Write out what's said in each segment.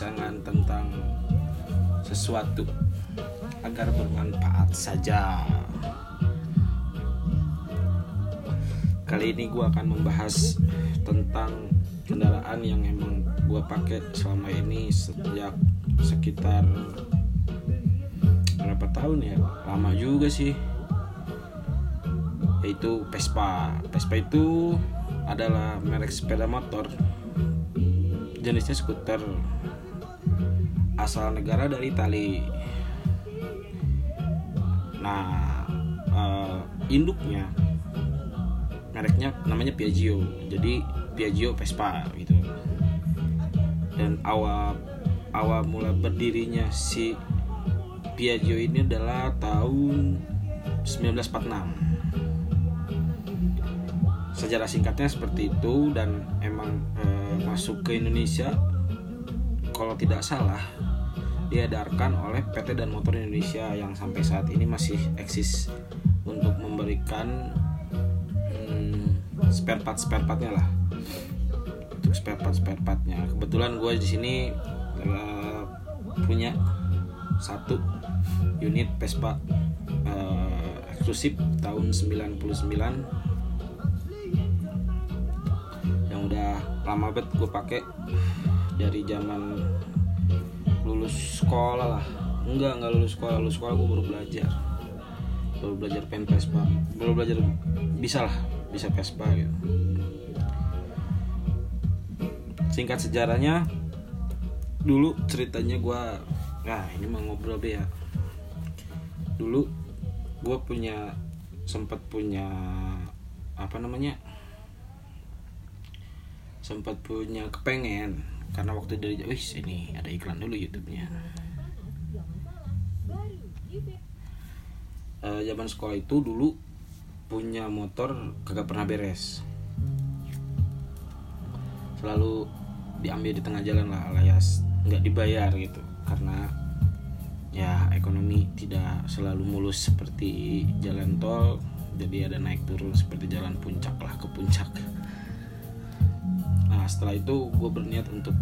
perbincangan tentang sesuatu Agar bermanfaat saja. Kali ini gue akan membahas tentang kendaraan yang emang gue pakai selama ini sejak sekitar berapa tahun ya? Lama juga sih. Yaitu Vespa. Vespa itu adalah merek sepeda motor. Jenisnya skuter asal negara dari Itali. Nah uh, induknya mereknya namanya Piaggio. Jadi Piaggio Vespa gitu. Dan awal awal mula berdirinya si Piaggio ini adalah tahun 1946 sejarah singkatnya seperti itu dan emang e, masuk ke Indonesia kalau tidak salah diedarkan oleh PT dan Motor Indonesia yang sampai saat ini masih eksis untuk memberikan hmm, spare part spare partnya lah. Untuk spare part spare partnya. Kebetulan gue di sini e, punya satu unit Vespa e, eksklusif tahun 99 lama banget gue pakai dari zaman lulus sekolah lah. Enggak enggak lulus sekolah. Lulus sekolah gue baru belajar. Baru belajar pen Vespa. Baru belajar bisa lah bisa Vespa gitu. Singkat sejarahnya dulu ceritanya gue nah ini mau ngobrol deh ya. Dulu gue punya sempat punya apa namanya? Sempat punya kepengen karena waktu dari wih ini ada iklan dulu YouTube-nya. Uh, zaman sekolah itu dulu punya motor kagak pernah beres. Selalu diambil di tengah jalan lah alias nggak dibayar gitu. Karena ya ekonomi tidak selalu mulus seperti jalan tol jadi ada naik turun seperti jalan puncak lah ke puncak setelah itu gue berniat untuk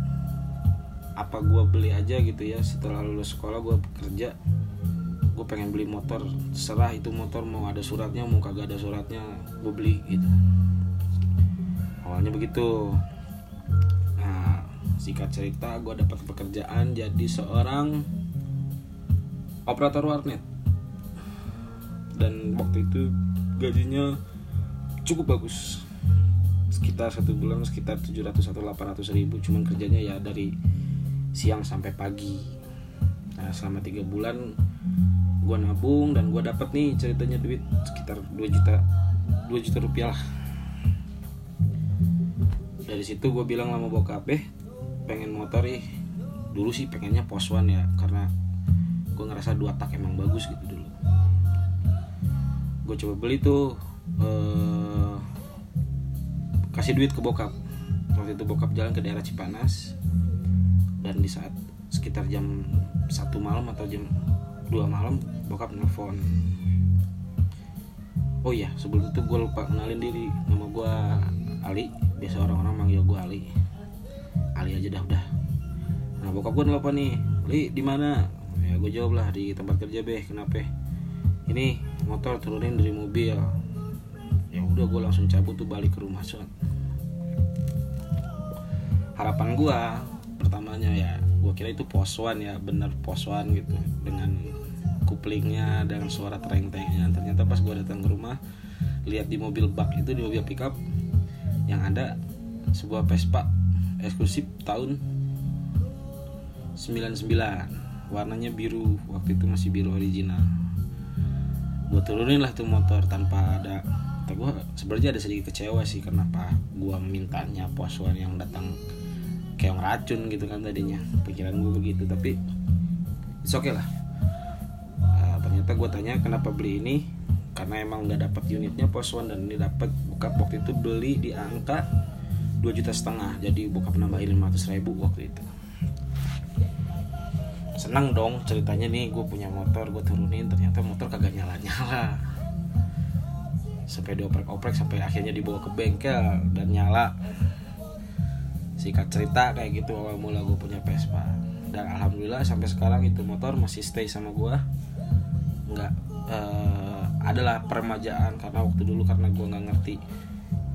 apa gue beli aja gitu ya. Setelah lulus sekolah gue bekerja gue pengen beli motor. Serah itu motor mau ada suratnya mau kagak ada suratnya gue beli gitu. Awalnya begitu. Nah singkat cerita gue dapat pekerjaan jadi seorang operator warnet. Dan waktu itu gajinya cukup bagus sekitar satu bulan sekitar 700 atau 800 ribu. Cuman kerjanya ya dari siang sampai pagi. Nah selama tiga bulan gue nabung dan gue dapet nih ceritanya duit sekitar 2 juta 2 juta rupiah lah. Dari situ gue bilang lama bokap eh pengen motor ih dulu sih pengennya pos one ya karena gue ngerasa dua tak emang bagus gitu dulu. Gue coba beli tuh eh, kasih duit ke bokap. Waktu itu bokap jalan ke daerah Cipanas dan di saat sekitar jam satu malam atau jam dua malam bokap nelfon. Oh iya sebelum itu gue lupa kenalin diri. Nama gue Ali. Biasa orang-orang manggil gue Ali. Ali aja dah udah. Nah bokap gue nelfon nih Li di mana? Ya gue jawab lah di tempat kerja beh. Kenapa? Ini motor turunin dari mobil. Ya udah gue langsung cabut tuh balik ke rumah soal harapan gue pertamanya ya gue kira itu poswan ya bener poswan gitu dengan kuplingnya dengan suara tereng-terengnya. Ternyata pas gue datang ke rumah lihat di mobil bak itu di mobil pickup yang ada sebuah Vespa eksklusif tahun 99 warnanya biru waktu itu masih biru original. Gue turunin lah tuh motor tanpa ada tapi gue sebenarnya ada sedikit kecewa sih kenapa gue mintanya poswan yang datang kayak racun gitu kan tadinya. Pikiran gue begitu tapi oke okay lah. Uh, ternyata gue tanya kenapa beli ini? Karena emang nggak dapat unitnya pos one dan ini dapat buka waktu itu beli di angka 2 juta setengah. Jadi buka penambahin 500 ribu waktu itu. Senang dong ceritanya nih gue punya motor gue turunin ternyata motor kagak nyala nyala sampai dioprek-oprek sampai akhirnya dibawa ke bengkel dan nyala singkat cerita kayak gitu awal mula gue punya Vespa. Dan alhamdulillah sampai sekarang itu motor masih stay sama gue nggak uh, adalah peremajaan karena waktu dulu karena gue nggak ngerti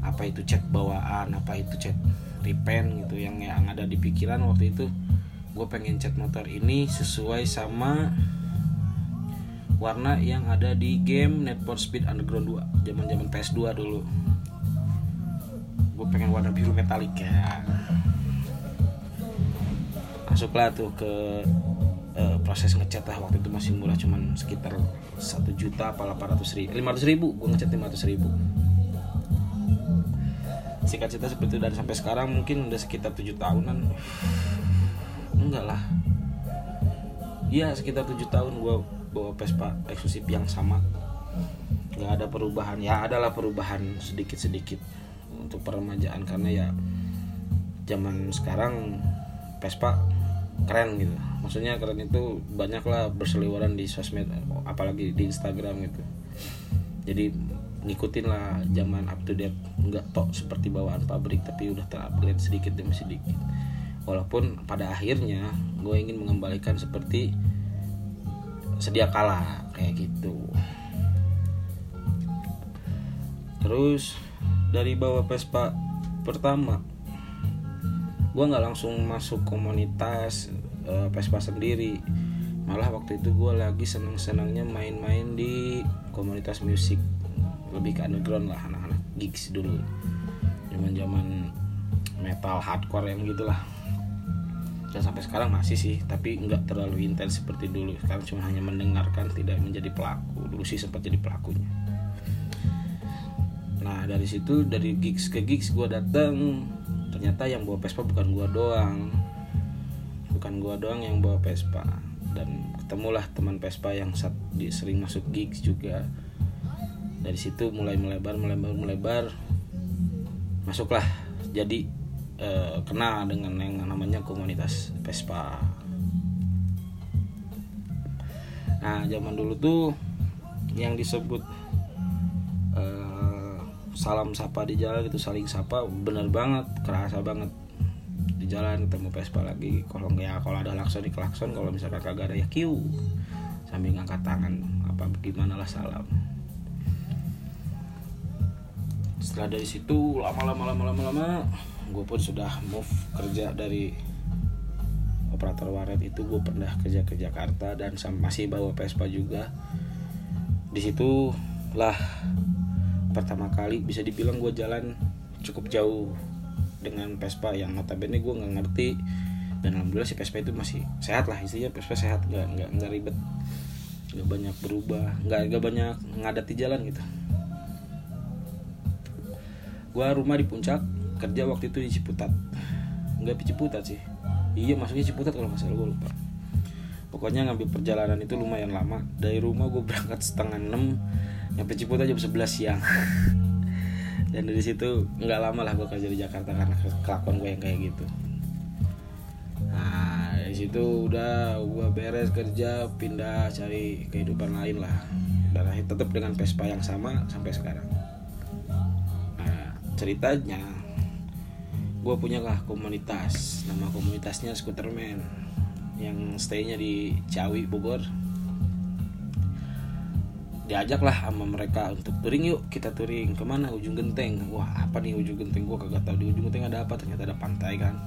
apa itu cat bawaan apa itu cat repaint gitu yang yang ada di pikiran waktu itu. Gue pengen cat motor ini sesuai sama warna yang ada di game for Speed Underground 2 zaman zaman PS2 dulu gue pengen warna biru metalik ya masuklah tuh ke uh, proses ngecat lah. Waktu itu masih murah cuman sekitar satu juta apa delapan ratus ribu lima ratus ribu. Gue ngecat lima ratus ribu. Singkat cerita seperti itu dan sampai sekarang mungkin udah sekitar tujuh tahunan. Enggak lah. Iya sekitar tujuh tahun gue bawa Vespa eksklusif yang sama. Nggak ada perubahan. Ya adalah perubahan sedikit sedikit untuk peremajaan karena ya zaman sekarang Vespa keren gitu. Maksudnya keren itu banyaklah berseliweran di sosmed apalagi di Instagram gitu. Jadi ngikutin lah zaman up to date. Nggak tok seperti bawaan pabrik tapi udah terupgrade sedikit demi sedikit. Walaupun pada akhirnya gue ingin mengembalikan seperti sedia kala kayak gitu. Terus dari bawah Vespa pertama. Gue nggak langsung masuk komunitas uh, Vespa sendiri. Malah waktu itu gue lagi seneng senangnya main-main di komunitas musik. Lebih ke underground lah anak-anak gigs dulu. Zaman zaman metal hardcore yang gitulah. Dan sampai sekarang masih sih tapi nggak terlalu intens seperti dulu. Sekarang cuma hanya mendengarkan tidak menjadi pelaku. Dulu sih sempat jadi pelakunya nah dari situ dari gigs ke gigs gue datang ternyata yang bawa Vespa bukan gua doang. Bukan gua doang yang bawa Vespa dan ketemulah teman Vespa yang saat di, sering masuk gigs juga. Dari situ mulai melebar melebar melebar. Masuklah jadi eh, kenal dengan yang namanya komunitas Vespa nah zaman dulu tuh yang disebut salam sapa di jalan itu saling sapa bener banget kerasa banget. Di jalan ketemu Vespa lagi kalau ya kalau ada lakson di klakson kalau misalkan kagak ada ya kiu. Sambil ngangkat tangan apa gimana lah salam. Setelah dari situ lama-lama lama-lama lama gue pun sudah move kerja dari operator waret itu gue pernah kerja ke Jakarta dan masih bawa Vespa juga. Di situ lah pertama kali bisa dibilang gue jalan cukup jauh dengan Vespa yang notabene gue nggak ngerti. Dan alhamdulillah si Vespa itu masih sehat lah isinya Vespa sehat nggak nggak nggak ribet. Nggak banyak berubah nggak nggak banyak ngadat di jalan gitu. Gue rumah di puncak kerja waktu itu di Ciputat. Nggak di Ciputat sih. Iya masuknya Ciputat kalau nggak salah gue lupa. Pokoknya ngambil perjalanan itu lumayan lama. Dari rumah gue berangkat setengah enam nyampe Ciputat jam 11 siang. Dan dari situ nggak lama lah gue kerja di Jakarta karena kelakuan gue yang kayak gitu. Nah dari situ udah gue beres kerja pindah cari kehidupan lain lah. Dan tetap dengan Vespa yang sama sampai sekarang. Nah ceritanya gue punya lah komunitas. Nama komunitasnya Scooterman. Yang staynya di Ciawi Bogor diajak lah sama mereka untuk touring yuk kita touring. Ke mana? Ujung genteng. Wah apa nih ujung genteng? Gua kagak tahu. Di ujung genteng ada apa? Ternyata ada pantai kan?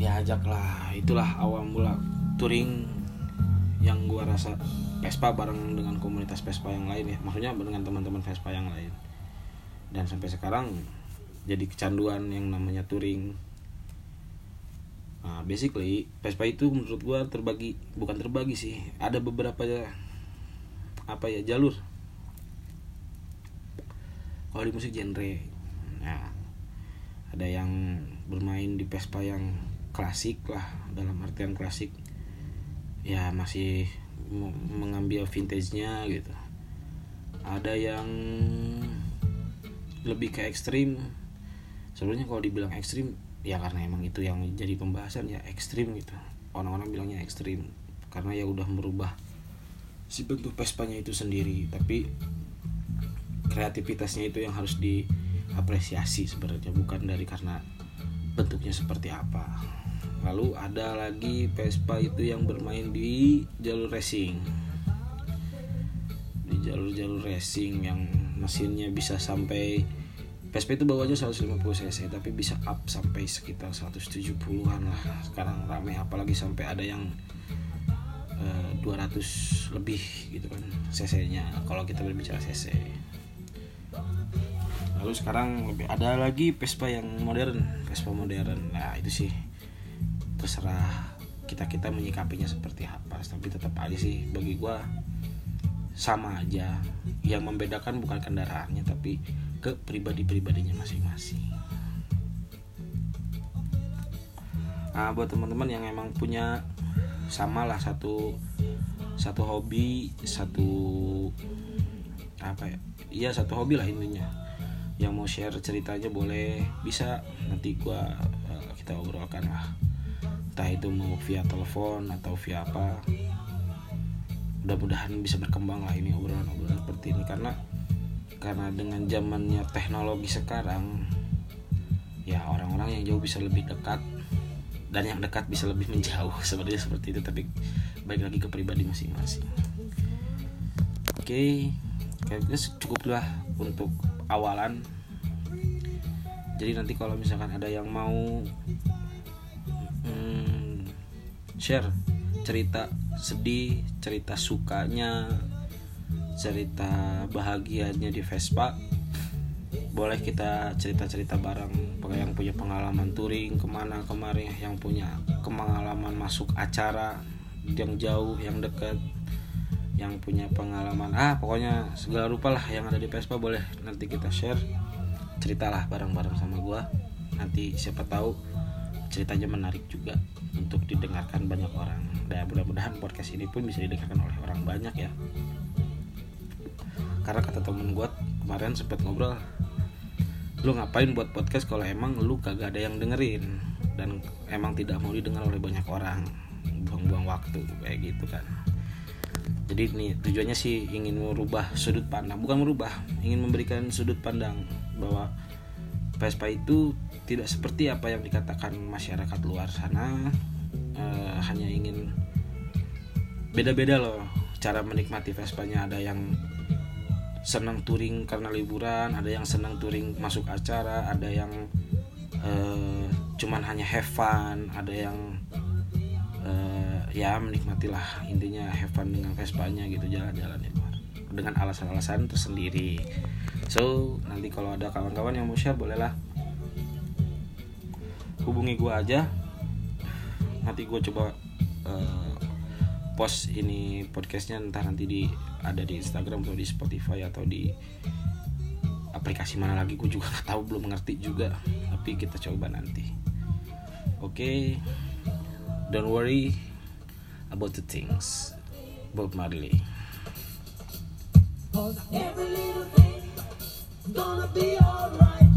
Diajak lah. Itulah awal mula touring yang gua rasa Vespa bareng dengan komunitas Vespa yang lain ya. Maksudnya dengan teman-teman Vespa yang lain. Dan sampai sekarang jadi kecanduan yang namanya touring. Nah basically Vespa itu menurut gua terbagi bukan terbagi sih. Ada beberapa apa ya jalur. Kalau di musik genre nah ada yang bermain di Vespa yang klasik lah dalam artian klasik. Ya masih mengambil vintage-nya gitu. Ada yang lebih ke ekstrim. Sebenarnya kalau dibilang ekstrim ya karena emang itu yang jadi pembahasan ya ekstrim gitu. Orang-orang bilangnya ekstrim karena ya udah merubah si bentuk Vespanya itu sendiri. Tapi kreativitasnya itu yang harus diapresiasi sebenarnya bukan dari karena bentuknya seperti apa. Lalu ada lagi Vespa itu yang bermain di jalur racing. Di jalur-jalur racing yang mesinnya bisa sampai Vespa itu bawahnya 150 cc tapi bisa up sampai sekitar 170-an lah. Sekarang rame apalagi sampai ada yang uh, eh, 200 lebih gitu kan cc nya kalau kita berbicara cc. Lalu sekarang lebih ada lagi Vespa yang modern. Vespa modern. Nah itu sih terserah kita kita menyikapinya seperti apa. Tapi tetap aja sih bagi gua sama aja. Yang membedakan bukan kendaraannya tapi ke pribadi-pribadinya masing-masing. Nah buat teman-teman yang emang punya sama lah satu satu hobi satu apa ya iya satu hobi lah intinya. Yang mau share ceritanya boleh bisa. Nanti gua uh, kita obrolkan lah. Entah itu mau via telepon atau via apa. Mudah-mudahan bisa berkembang lah ini obrolan-obrolan seperti ini. Karena karena dengan zamannya teknologi sekarang ya orang-orang yang jauh bisa lebih dekat dan yang dekat bisa lebih menjauh sebenarnya seperti itu tapi baik lagi ke pribadi masing-masing. Oke kayaknya cukup lah untuk awalan. Jadi nanti kalau misalkan ada yang mau hmm, share cerita sedih cerita sukanya cerita bahagianya di Vespa boleh kita cerita-cerita bareng yang punya pengalaman touring ke mana kemarin yang punya pengalaman masuk acara yang jauh yang dekat yang punya pengalaman. Ah pokoknya segala rupa lah yang ada di Vespa boleh nanti kita share. Ceritalah bareng-bareng sama gua. Nanti siapa tahu ceritanya menarik juga untuk didengarkan banyak orang. Dan mudah-mudahan podcast ini pun bisa didengarkan oleh orang banyak ya. Karena kata temen gue kemarin sempet ngobrol lu ngapain buat podcast kalau emang lu kagak ada yang dengerin? Dan emang tidak mau didengar oleh banyak orang. Buang-buang waktu kayak gitu kan. Jadi nih tujuannya sih ingin merubah sudut pandang bukan merubah ingin memberikan sudut pandang bahwa Vespa itu tidak seperti apa yang dikatakan masyarakat luar sana. Uh, hanya ingin beda-beda loh cara menikmati Vespanya. Ada yang senang touring karena liburan ada yang senang touring masuk acara ada yang uh, cuman hanya have fun ada yang uh, ya menikmatilah intinya have fun dengan Vespanya gitu jalan-jalan itu dengan alasan-alasan tersendiri. So nanti kalau ada kawan-kawan yang mau share bolehlah. Hubungi gue aja. Nanti gue coba uh, post ini podcastnya entah nanti di ada di Instagram atau di Spotify atau di aplikasi mana lagi gue juga nggak tahu belum mengerti juga. Tapi kita coba nanti. Oke okay. don't worry about the things Bob Marley. Cause every little thing gonna be alright